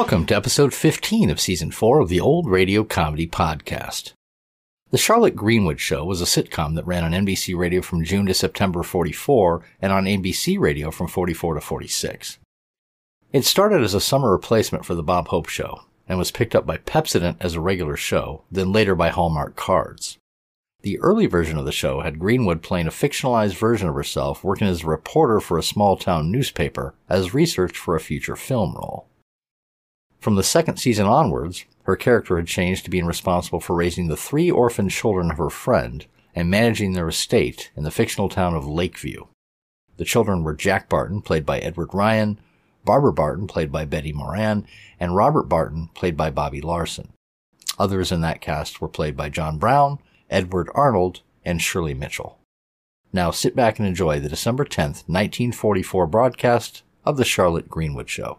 Welcome to episode 15 of season 4 of the Old Radio Comedy Podcast. The Charlotte Greenwood Show was a sitcom that ran on NBC Radio from June to September 44 and on NBC Radio from 44 to 46. It started as a summer replacement for The Bob Hope Show and was picked up by Pepsodent as a regular show, then later by Hallmark Cards. The early version of the show had Greenwood playing a fictionalized version of herself working as a reporter for a small town newspaper as research for a future film role. From the second season onwards, her character had changed to being responsible for raising the three orphan children of her friend and managing their estate in the fictional town of Lakeview. The children were Jack Barton, played by Edward Ryan, Barbara Barton, played by Betty Moran, and Robert Barton, played by Bobby Larson. Others in that cast were played by John Brown, Edward Arnold, and Shirley Mitchell. Now sit back and enjoy the December 10th, 1944 broadcast of The Charlotte Greenwood Show.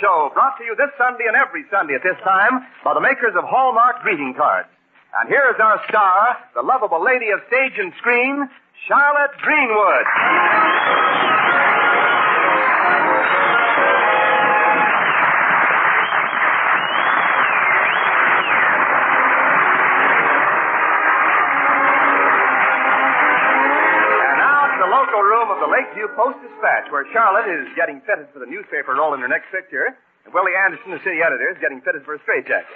Show, brought to you this Sunday and every Sunday at this time by the makers of Hallmark greeting cards. And here is our star, the lovable lady of stage and screen, Charlotte Greenwood. The Lakeview Post Dispatch, where Charlotte is getting fitted for the newspaper role in her next picture, and Willie Anderson, the city editor, is getting fitted for a straitjacket.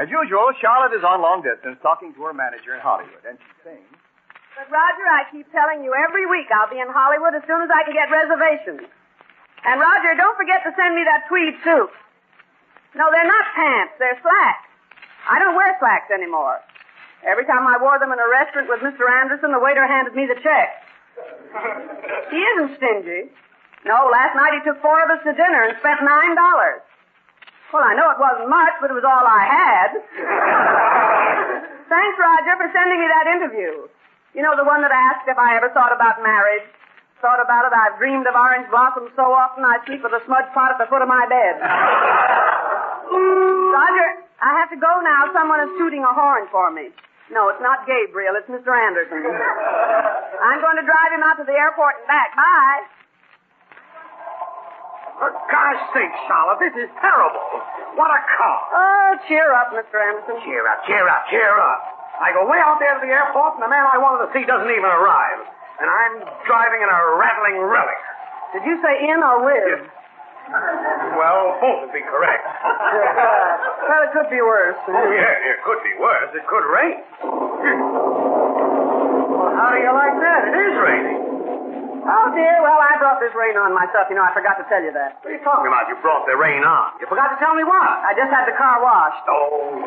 As usual, Charlotte is on long distance talking to her manager in Hollywood, and she's saying, But Roger, I keep telling you every week I'll be in Hollywood as soon as I can get reservations. And Roger, don't forget to send me that tweed suit. No, they're not pants, they're slacks. I don't wear slacks anymore. Every time I wore them in a restaurant with Mr. Anderson, the waiter handed me the check. He isn't stingy. No, last night he took four of us to dinner and spent nine dollars. Well, I know it wasn't much, but it was all I had. Thanks, Roger, for sending me that interview. You know, the one that asked if I ever thought about marriage. Thought about it, I've dreamed of orange blossoms so often I sleep with a smudge pot at the foot of my bed. Roger, I have to go now. Someone is tooting a horn for me. No, it's not Gabriel, it's Mr. Anderson. I'm going to drive him out to the airport and back. Bye. For gosh sake, Charlotte, this is terrible. What a car. Oh, cheer up, Mr. Anderson. Cheer up, cheer up, cheer up. I go way out there to the airport, and the man I wanted to see doesn't even arrive. And I'm driving in a rattling relic. Did you say in or with? Well, both would be correct. well, it could be worse. Oh, yeah, it could be worse. It could rain. Well, how do you like that? It is raining. Oh, dear. Well, I brought this rain on myself. You know, I forgot to tell you that. What are you talking about? You brought the rain on. You forgot to tell me what? I just had the car washed. Oh.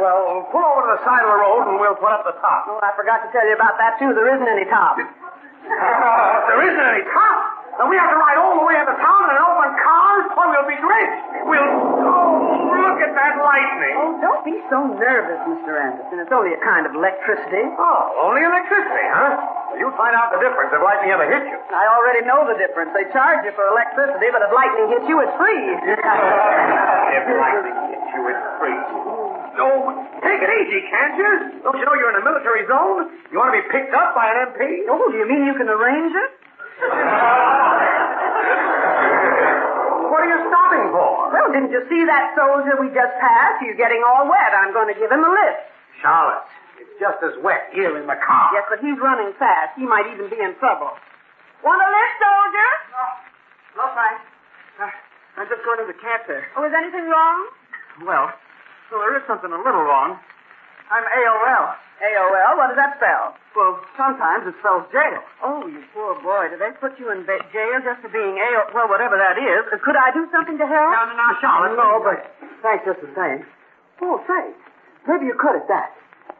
Well, pull over to the side of the road and we'll put up the top. Oh, I forgot to tell you about that, too. There isn't any top. there isn't any top. Then we have to ride all the way into town in an open car. Why, we'll be drenched. We'll. Oh, look at that lightning. Oh, don't be so nervous, Mr. Anderson. It's only a kind of electricity. Oh, only electricity, huh? You'll find out the difference if lightning ever hits you. I already know the difference. They charge you for electricity, but if lightning hits you, it's free. if lightning hits you, it's free. No, take it easy, can't you? Don't you know you're in a military zone? You want to be picked up by an MP? Oh, do you mean you can arrange it? What are you stopping for? Well, didn't you see that soldier we just passed? He's getting all wet. I'm going to give him a lift. Charlotte, it's just as wet here in the car. Yes, but he's running fast. He might even be in trouble. Want a lift, soldier? No, no thanks. Uh, I'm just going to the camp there. Oh, is anything wrong? Well, well, there is something a little wrong. I'm AOL. AOL? What does that spell? Well, sometimes it spells jail. Oh, you poor boy. Did they put you in ba- jail just for being AOL? Well, whatever that is. Uh, Could I do something to help? No, no, no, Charlotte. No, but thanks just the same. Oh, say, maybe you could at that.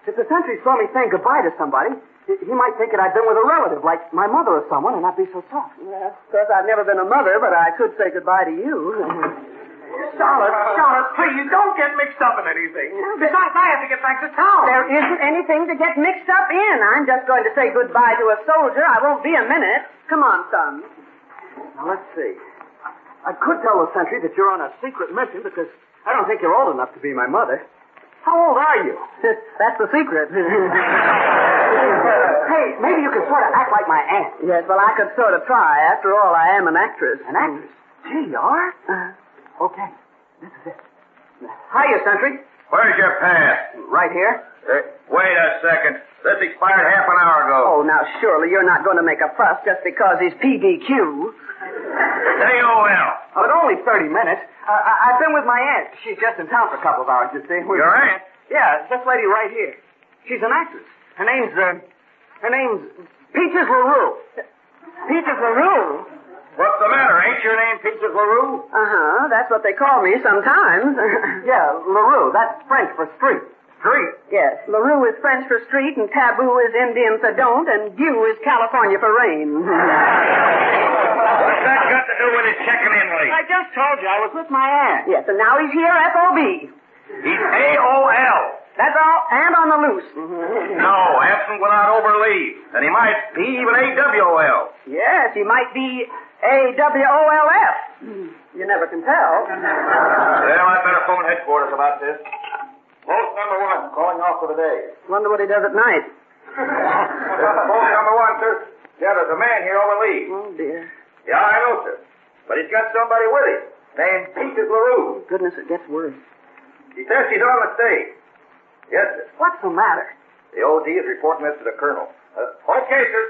If the sentry saw me saying goodbye to somebody, he, he might think that I'd been with a relative, like my mother or someone, and not be so tough. Well, of course, I've never been a mother, but I could say goodbye to you. Charlotte, Charlotte, please don't get mixed up in anything. Besides, I have to get back to town. There isn't anything to get mixed up in. I'm just going to say goodbye to a soldier. I won't be a minute. Come on, son. Now, let's see. I could tell the sentry that you're on a secret mission because I don't think you're old enough to be my mother. How old are you? That's the secret. hey, maybe you could sort of act like my aunt. yes, well, I could sort of try. After all, I am an actress. An actress? Gee, you are? Uh, Okay. This is it. Hiya, sentry. Where's your pass? Right here. Uh, wait a second. This expired half an hour ago. oh, now, surely you're not going to make a fuss just because he's PDQ. AOL. But only 30 minutes. Uh, I- I've been with my aunt. She's just in town for a couple of hours, you see. We- Your aunt? Yeah, this lady right here. She's an actress. Her name's, uh, her name's Peaches LaRue. Peaches LaRue? What's the matter? Ain't your name Peaches LaRue? Uh-huh. That's what they call me sometimes. Yeah, LaRue. That's French for street. Street. yes. LaRue is French for street, and taboo is Indian for don't, and dew is California for rain. What's that got to do with his checking in late? I just told you I was with my aunt. yes, and now he's here, FOB. He's AOL. That's all, and on the loose. No, absent without over leave. And he might be even AWOL. Yes, he might be A-W-O-L-F. You never can tell. Well, I'd better phone headquarters about this. Post number one, calling off for the day. Wonder what he does at night. Post number one, sir. Yeah, there's a man here over leave. Oh, dear. Yeah, I know, sir. But he's got somebody with him. Named Peaches LaRue. Goodness, it gets worse. He says she's on the stage. Yes, sir. What's the matter? The OD is reporting this to the colonel. Uh, okay, sir.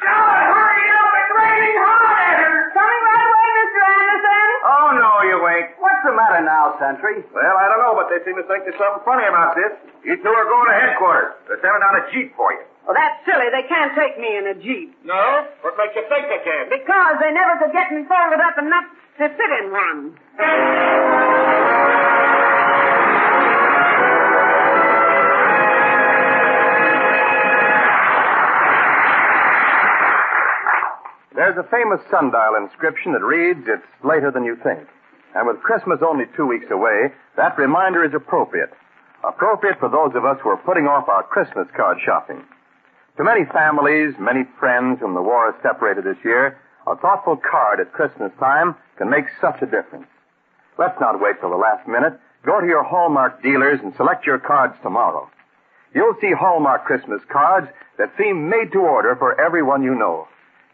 John, hurry up! It's raining hard! Coming right away, Mr. Anderson. Oh, no, you ain't. What's the matter now, Sentry? Well, I don't know, but they seem to think there's something funny about this. You two are going to headquarters. They're sending out a jeep for you. Well, that's silly. They can't take me in a Jeep. No? What makes you think they can? Because they never could get me folded up enough to fit in one. There's a famous sundial inscription that reads, It's later than you think. And with Christmas only two weeks away, that reminder is appropriate. Appropriate for those of us who are putting off our Christmas card shopping. To many families, many friends whom the war has separated this year, a thoughtful card at Christmas time can make such a difference. Let's not wait till the last minute. Go to your Hallmark dealers and select your cards tomorrow. You'll see Hallmark Christmas cards that seem made to order for everyone you know.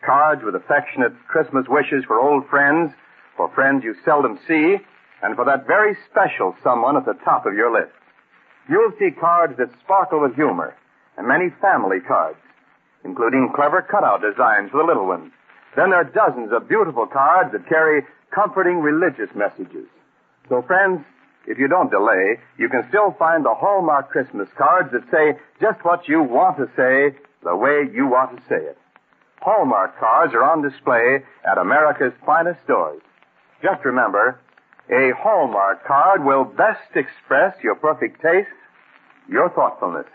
Cards with affectionate Christmas wishes for old friends, for friends you seldom see, and for that very special someone at the top of your list. You'll see cards that sparkle with humor, and many family cards, including clever cutout designs for the little ones. Then there are dozens of beautiful cards that carry comforting religious messages. So friends, if you don't delay, you can still find the Hallmark Christmas cards that say just what you want to say, the way you want to say it. Hallmark cards are on display at America's finest stores. Just remember, a Hallmark card will best express your perfect taste, your thoughtfulness.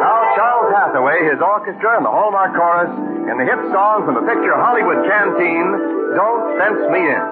Now, Charles Hathaway, his orchestra, and the Hallmark chorus in the hit song from the picture Hollywood Canteen, Don't Fence Me In.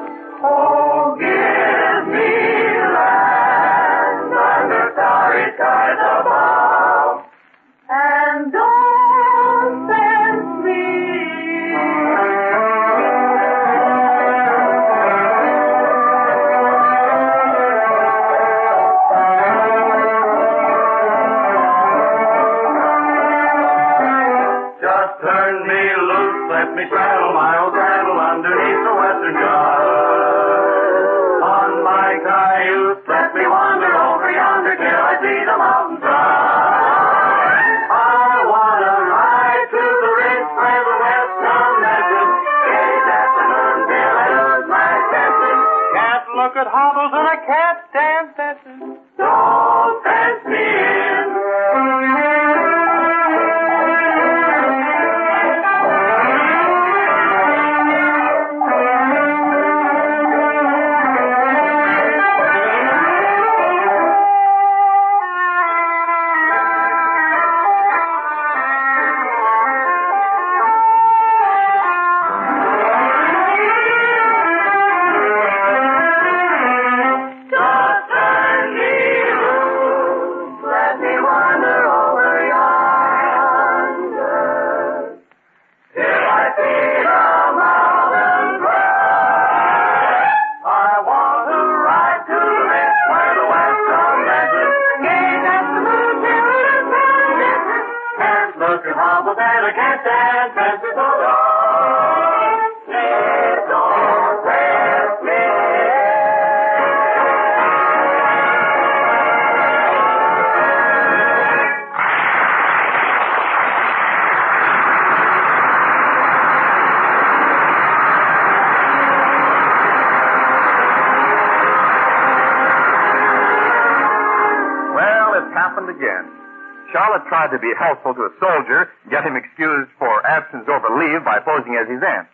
Charlotte tried to be helpful to a soldier, get him excused for absence over leave by posing as his aunt.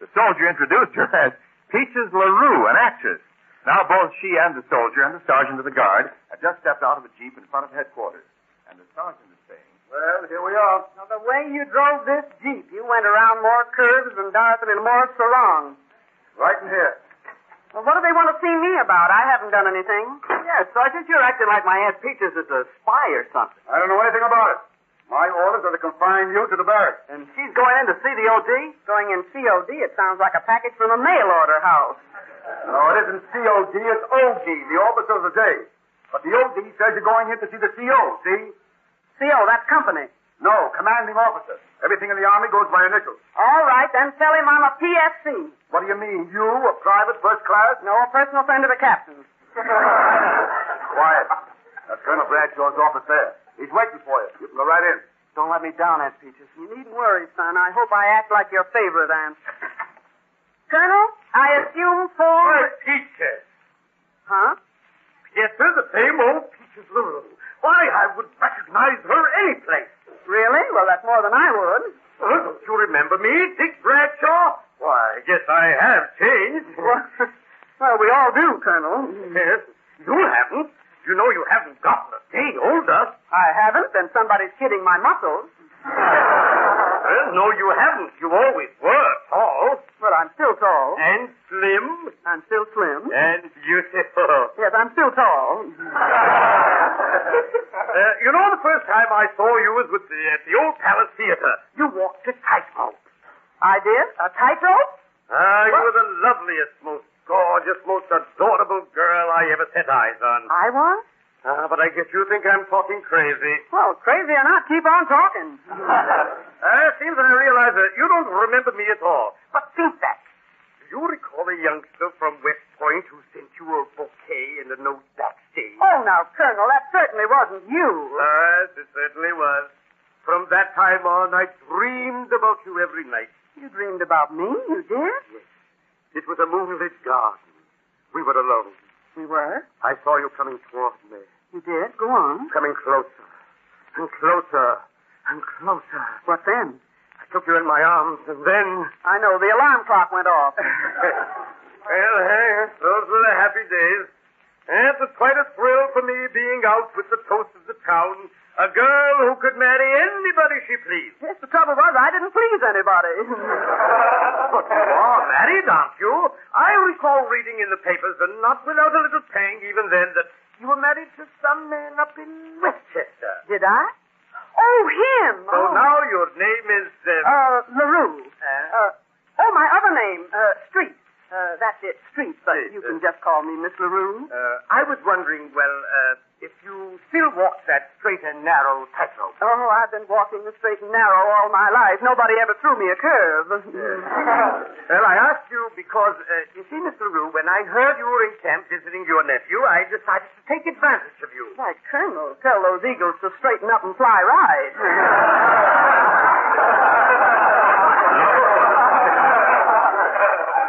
The soldier introduced her as Peaches LaRue, an actress. Now both she and the soldier and the sergeant of the guard had just stepped out of a jeep in front of headquarters. And the sergeant is saying, Well, here we are. Now, the way you drove this Jeep, you went around more curves than Dorothy Lamour's Sarong. right in here. Well, what do they want to see me about? I haven't done anything. Yes, Sergeant, you're acting like my Aunt Peaches is a spy or something. I don't know anything about it. My orders are to confine you to the barracks. And she's going in to see the OD? Going in COD, it sounds like a package from a mail order house. No, it isn't COD, it's OD, the officer of the day. But the OD says you're going in to see the CO, see? CO, that's company. No, commanding officer. Everything in the Army goes by initials. All right, then tell him I'm a PSC. What do you mean? You, a private first class? No, a personal friend of the captain's. Quiet. That's Colonel Bradshaw's office there. He's waiting for you. You can go right in. Don't let me down, Aunt Peaches. You needn't worry, son. I hope I act like your favorite aunt. Colonel, I assume for... Peaches. Huh? Yes, sir, the same old Peaches LaRue. Why, I would recognize her any place. Really? Well, that's more than I would. Oh, don't you remember me, Dick Bradshaw? Why, yes, I have changed. well, we all do, Colonel. Yes, you haven't. You know you haven't gotten a day older. I haven't, then somebody's kidding my muscles. No, you haven't. You always were tall Well, I'm still tall. and slim I'm still slim. and beautiful. Yes, I'm still tall. Uh, you know, the first time I saw you was with the, at the old Palace Theater. You walked a tightrope. I did? A tightrope? Ah, you were the loveliest, most gorgeous, most adorable girl I ever set eyes on. I was? Ah, but I guess you think I'm talking crazy. Well, crazy or not, keep on talking. Ah, seems that I realize that you don't remember me at all. But think back. Do you recall a youngster from West Point who sent you a bouquet and a note backstage? Oh, now, Colonel, that certainly wasn't you. Yes, it certainly was. From that time on, I dreamed about you every night. You dreamed about me? You did? Yes. It was a moonlit garden. We were alone. We were. I saw you coming toward me, You did? Go on. coming closer and closer and closer. What then? I took you in my arms, and then. I know, the alarm clock went off. well, hey, those were the happy days. And it was quite a thrill for me being out with the toast of the town. A girl who could marry anybody she pleased. yes, the trouble was I didn't please anybody. But you are married, aren't you? I recall reading in the papers, and not without a little pang even then, that you were married to some man up in Westchester. did I? Oh, him. So oh. now your name is... Uh, Uh, LaRue. Uh? Uh, oh, my other name, uh, Street. Uh, that's it, Street, but Street, you uh, can just call me Miss LaRue. uh, I was wondering, well, uh, if you still walk that straight and narrow tightrope. Oh, I've been walking the straight and narrow all my life. Nobody ever threw me a curve. Well, I asked you because, uh, you see, Mr. Rue, when I heard you were in camp visiting your nephew, I decided to take advantage of you. Why, Colonel, tell those eagles to straighten up and fly right.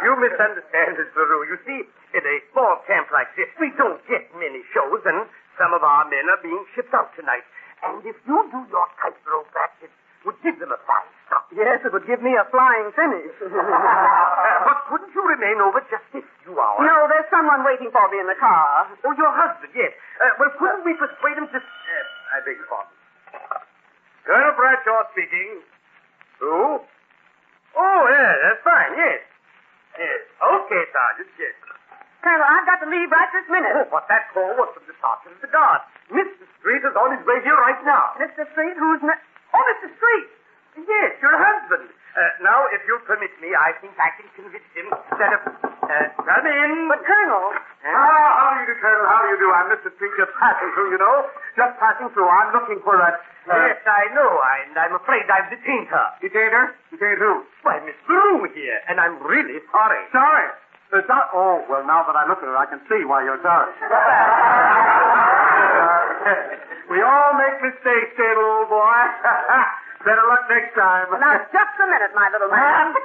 You misunderstand, Miss LaRue. You see, in a small camp like this, we don't get many shows, and some of our men are being shipped out tonight. And if you do your tightrope act, it would give them a fine start. Yes, it would give me a flying finish. but couldn't you remain over just a few hours? No, there's someone waiting for me in the car. Oh, your husband, yes. Uh, well, couldn't we persuade him to... Uh, I beg your pardon. Colonel Bradshaw speaking. Who? Oh, yeah, that's fine, yes. Yes. Okay, Sergeant, yes. Colonel, I've got to leave right this minute. Oh, but that call was from the sergeant of the guard. Mr. Street is on his way here right now. Mr. Street, who's... Ne- Oh, Mr. Street! Yes, your husband. Uh, now, if you'll permit me, I think I can convince him that if... Uh, come in. but, Colonel... Ah, how do you do, Colonel? How do you do? I'm Mr. Street, just passing through, you know. Just passing through. I'm looking for a... yes, I know, and I'm afraid I've detained her. Detained her? Detained who? Why, Miss Bloom here, and I'm really sorry. Sorry? Uh, so- oh, well, now that I look at her, I can see why you're sorry. we all make mistakes, dear old boy. Better luck next time. Now, just a minute, my little man. Never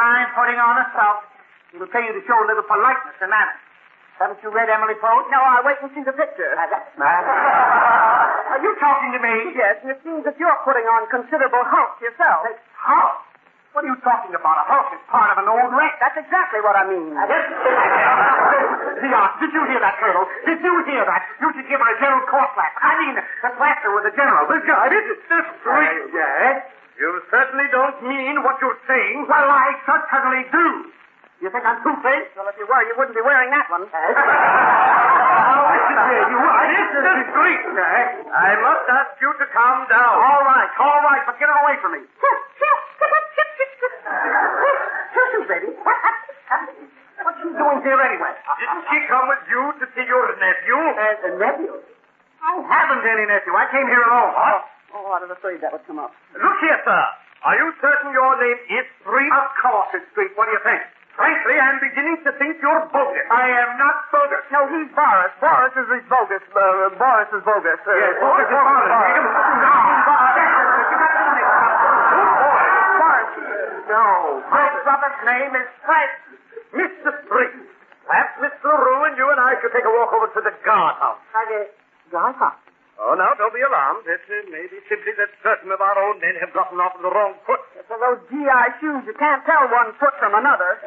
mind putting on a sulk. It'll pay you to show a little politeness and manners. Haven't you read Emily Post? No, I'll wait and see the picture. Are you talking to me? Yes, and it seems that you're putting on considerable hulk yourself. Hulk? What are you talking about? A hulk is part of an old wreck. That's exactly what I mean. Did you hear that, Colonel? Did you hear that? You should give her a general court slap. I mean, the plaster with the general. This guy, this is this uh, street. yes? You certainly don't mean what you're saying. Well, I certainly do. You think I'm two-faced? Well, if you were, you wouldn't be wearing that one. Now, listen here, you are. This is. I must ask you to calm down. All right, all right, but get her away from me. Listen, baby. What's she doing here anyway? Didn't she come with you to see your nephew? a nephew? I haven't any nephew. I came here alone. What? Oh, I was afraid that would come up. Look here, sir. Are you certain your name is Street? Of course it's Street. What do you think? Frankly, I'm beginning to think you're bogus. I am not bogus. No, he's Boris. Boris is bogus. Uh, Boris is bogus. Uh, Yes, bogus is bogus. Boris. No, my brother's name is Fred. Mr. Street. Perhaps Mr. LaRue and you and I could take a walk over to the guardhouse. The guardhouse. Oh, now, don't be alarmed. It uh, may be simply that certain of our own men have gotten off on the wrong foot. It's for those GI shoes, you can't tell one foot from another.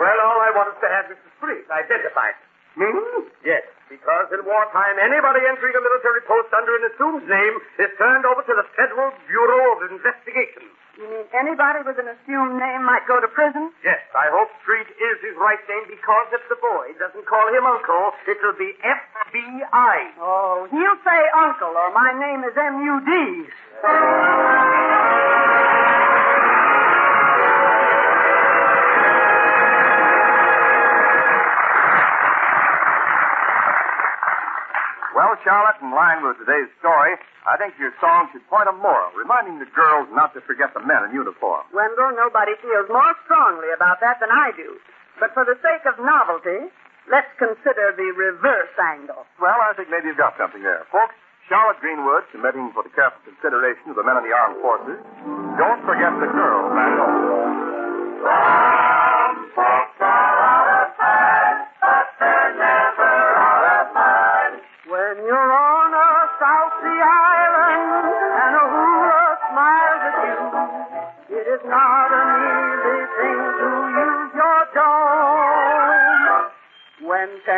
Well, all I want is to have Mr. Street identified. Hmm? Yes, because in wartime, anybody entering a military post under an assumed name is turned over to the Federal Bureau of Investigation. You mean anybody with an assumed name might go to prison? Yes, I hope Street is his right name because if the boy doesn't call him Uncle, it'll be FBI. Oh, he'll say uncle, or my name is M.U.D. Well, Charlotte, in line with today's story, I think your song should point a moral, reminding the girls not to forget the men in uniform. Wendell, nobody feels more strongly about that than I do. But for the sake of novelty, let's consider the reverse angle. Well, I think maybe you've got something there. Folks, Charlotte Greenwood, submitting for the careful consideration of the men in the armed forces. Don't forget the girls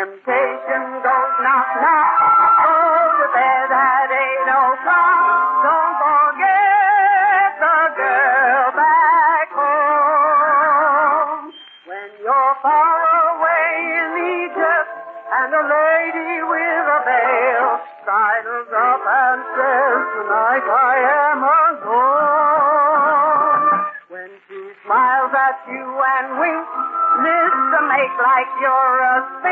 temptation goes knock knock, oh, go to bed at eight o'clock. Don't forget the girl back home. When you're far away in Egypt and a lady with a veil sidles up and says, Tonight I am alone. When she smiles at you and winks, lips to make like you're a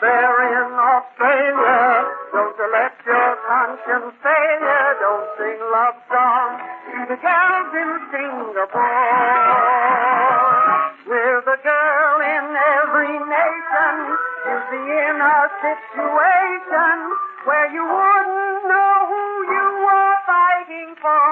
you're out there in Australia, don't you let your conscience fail you. Don't sing love songs to the girls in Singapore. With a girl in every nation, you'll be in a situation where you wouldn't know who you were fighting for.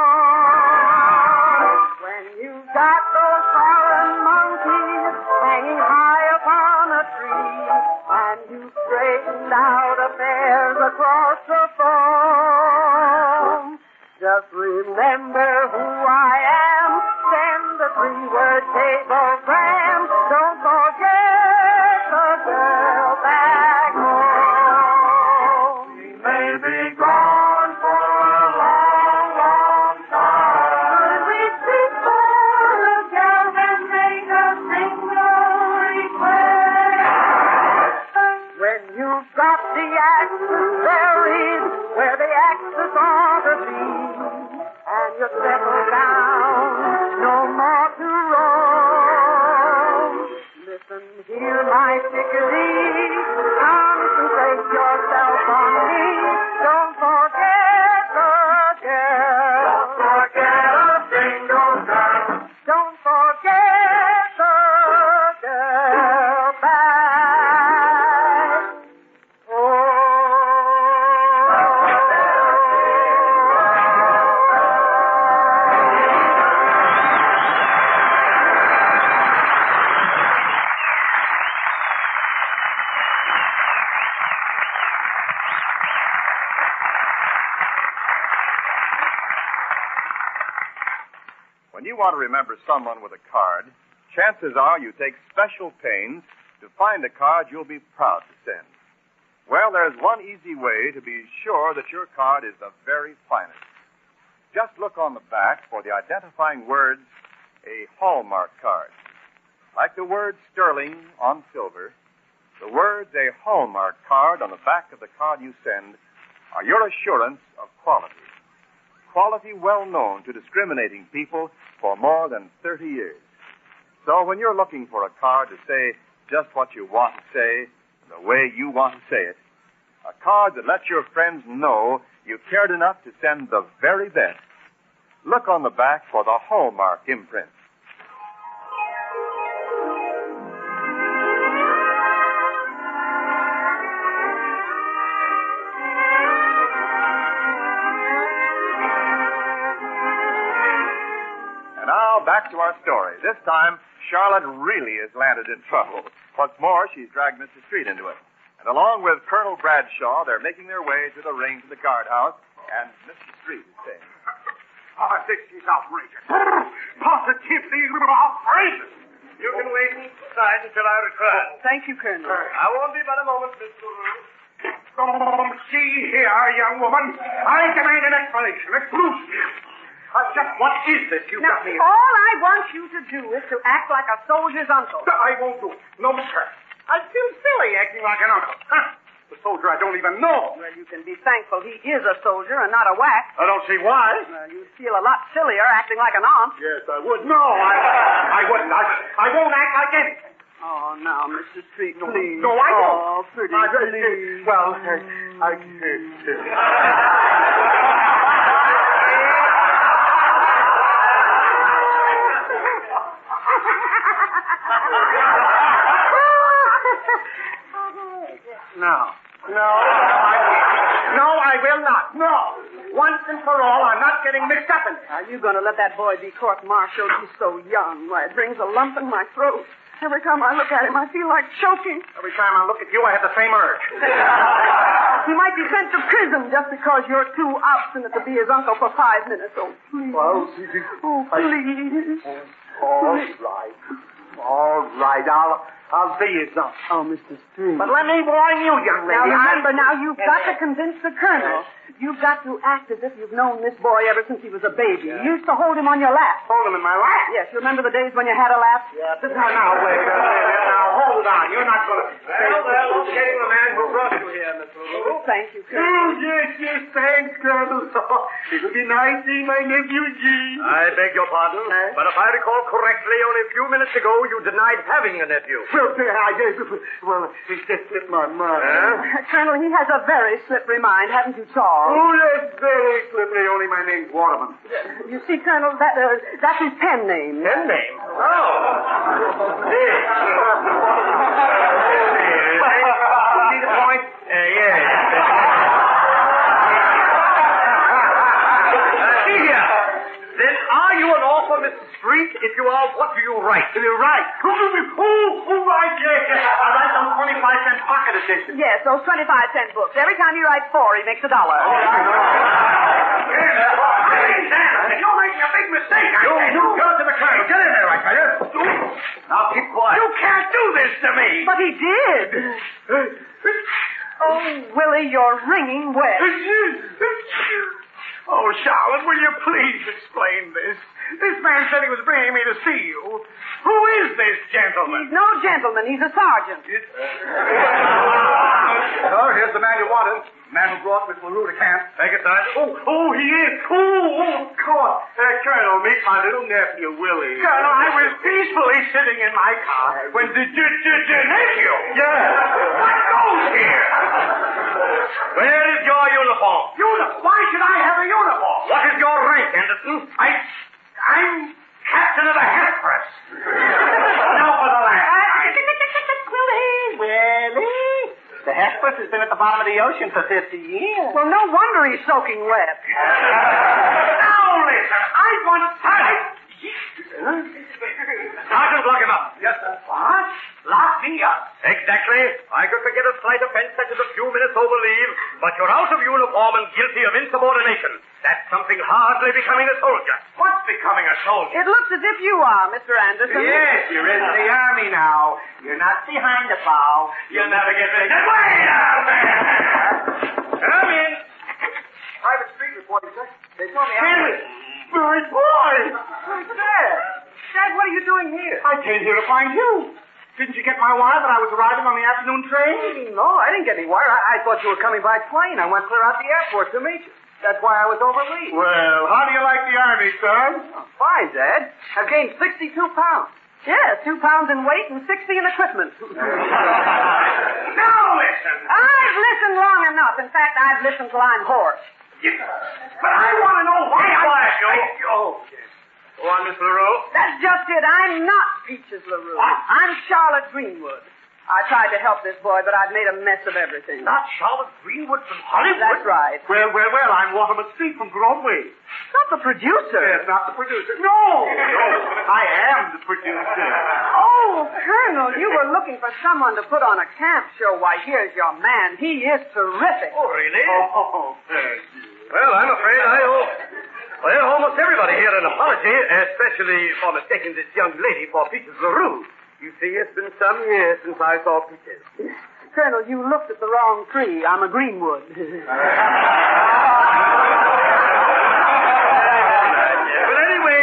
When you want to remember someone with a card, chances are you take special pains to find a card you'll be proud to send. Well, there's one easy way to be sure that your card is the very finest. Just look on the back for the identifying words, a Hallmark card. Like the word sterling on silver, the words a Hallmark card on the back of the card you send are your assurance of quality. Quality well known to discriminating people for more than 30 years. So when you're looking for a card to say just what you want to say, the way you want to say it, a card that lets your friends know you cared enough to send the very best, look on the back for the Hallmark imprint. Back to our story. This time, Charlotte really has landed in trouble. What's more, she's dragged Mr. Street into it. And along with Colonel Bradshaw, they're making their way to the range of the guardhouse, and Mr. Street is saying, Oh, this is outrageous. Positively outrageous. You can wait inside until I return. Oh, thank you, Colonel. I won't be but a moment, Miss LaRue. Oh, see here, young woman. I demand an explanation. Exclusive. Uh, just what is this you Now, got me in? all I want you to do is to act like a soldier's uncle. I won't do it. No, sir. I feel silly acting like an uncle. Huh. The soldier I don't even know. Well, you can be thankful he is a soldier and not a whack. I don't see why. Well, you'd feel a lot sillier acting like an aunt. Yes, I would. No, I, I wouldn't. I, I won't act like anything. Oh, now, Mr. Street, please. No, I won't. Oh, pretty well, I, please. well, I, No. No. I, no, I will not. No. Once and for all, I'm not getting mixed up in this. Are you going to let that boy be court-martialed? He's so young. Why, it brings a lump in my throat. Every time I look at him, I feel like choking. Every time I look at you, I have the same urge. He might be sent to prison just because you're too obstinate to be his uncle for five minutes. Oh, please. Well, Oh, please. Oh, all right. All right. I'll, I'll be his uncle. Oh, Mr. Street. But let me warn you, young lady. Now remember, I... now you've got to convince the colonel. You've got to act as if you've known this boy ever since he was a baby. You used to hold him on your lap. Hold him in my lap. Yes, you remember the days when you had a lap? Yeah, but now, now, wait a minute. Now, hold on. You're not going to... Well, well, okay, the man who brought you here, Miss LaRue. Oh, thank you, Oh, Colonel. yes, yes, thanks, Colonel. It'll be nice seeing my nephew, Gene. I beg your pardon, but if I recall correctly, only a few minutes ago you denied having a nephew. Well, I did. Well, it just slipped my mind. Colonel, he has a very slippery mind, haven't you, Charles? Oh, yes, very slippery. Only my name's Waterman. You see, Colonel, that uh, that's his pen name. Pen name? Oh. Yes see the point? Uh, yes. see here. Then are you an author, Mr. Street? If you are, what do you write? Do you write? Who do we who who write? Yes, yes. I write some 25 cent pocket editions. Yes, those 25 cent books. Every time he writes four, he makes a dollar. Oh, You're making a big mistake. You, you, go to the clerk. Get in there, I tell you. Now keep this to me. But he did. Oh, Willie, you're wringing wet. Oh, Charlotte, will you please explain this? This man said he was bringing me to see you. Who is this gentleman? He's no gentleman. He's a sergeant. Oh, here's the man you wanted. Man who brought Miss LaRue to camp. Sergeant. Oh, oh, he is. Oh, oh, of course. Uh, Colonel, meet my little nephew, Willie. Colonel, I was peacefully sitting in my car when the, nephew. Yes. What goes here? Where is your uniform? Uniform? Why should I have a uniform? What is your rank, Anderson? I, I'm captain of the Hesperus. now for the last. Willie, Willie. The Hesperus has been at the bottom of the ocean for 50 years. Well, no wonder he's soaking wet. now listen, I want time. Sergeant, lock him up. Yes, sir. What? Lock me up. Exactly. I could forget a slight offense such as a few minutes over leave, but you're out of uniform and guilty of insubordination. That's something hardly becoming a soldier. What's becoming a soldier? It looks as if you are, Mr. Anderson. Yes, you're in the army now. You're not behind the bow. You'll never get ready. Get away now, man! Come in. Private street reporting, sir. They told me. Henry! My boy! Dad! Dad, what are you doing here? I came here to find you. Didn't you get my wire that I was arriving on the afternoon train? No, I didn't get any wire. I, I thought you were coming by plane. I went clear out the airport to meet you. That's why I was over late. Well, how do you like the army, son? Fine, Dad. I've gained 62 pounds. Yes, two pounds in weight and 60 in equipment. now listen. I've listened long enough. In fact, I've listened till I'm hoarse. But I want to know why I... quiet, you. Oh, Go on, Miss LaRue. That's just it. I'm not Peaches LaRue. What? I'm Charlotte Greenwood. I tried to help this boy, but I'd made a mess of everything. Not Charlotte Greenwood from Hollywood? That's right. Well, well, well, I'm Waterman Street from Broadway. Not the producer. Yes, not the producer. No! No, I am the producer. Oh, Colonel, you were looking for someone to put on a camp show. Why, here's your man. He is terrific. Oh, really? Oh, oh, oh thank you. Well, I'm afraid I owe. Well, almost everybody here an apology, especially for mistaking this young lady for Peaches LaRue. You see, it's been some years since I saw Peaches. Colonel, you looked at the wrong tree. I'm a Greenwood. But anyway,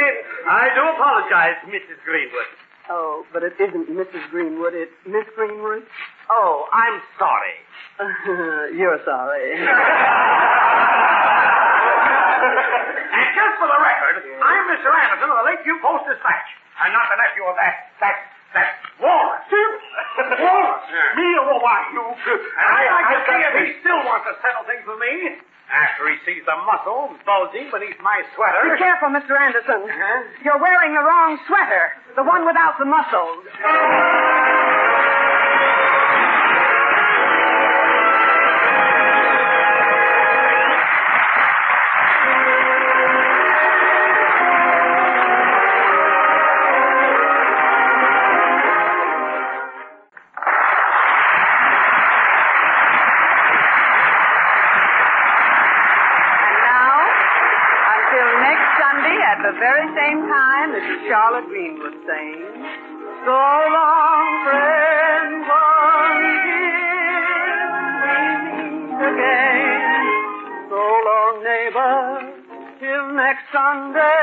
I do apologize, Mrs. Greenwood. oh, but it isn't Mrs. Greenwood. It's Miss Greenwood. Oh, I'm sorry. You're sorry. And just for the record, I'm Mr. Anderson of the Lakeview Post Dispatch. I'm not the nephew of that, that, that Wallace. Wallace? Me? Oh, why, you... And I'd like to see if he still wants to settle things with me. After he sees the muscles bulging beneath my sweater. Be careful, Mr. Anderson. Uh-huh. You're wearing the wrong sweater. The one without the muscles. is Charlotte Greenwood saying, So long, friends, until we meet again. So long, neighbor, till next Sunday.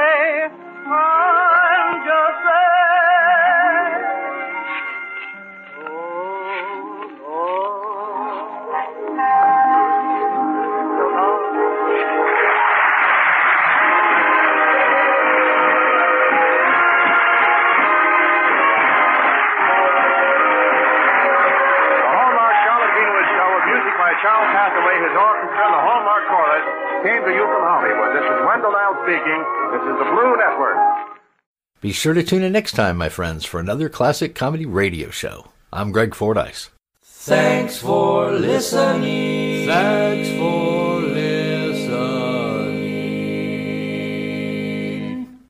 Speaking. This is the Blue Network. Be sure to tune in next time, my friends, for another classic comedy radio show. I'm Greg Fordyce. Thanks for listening. Thanks for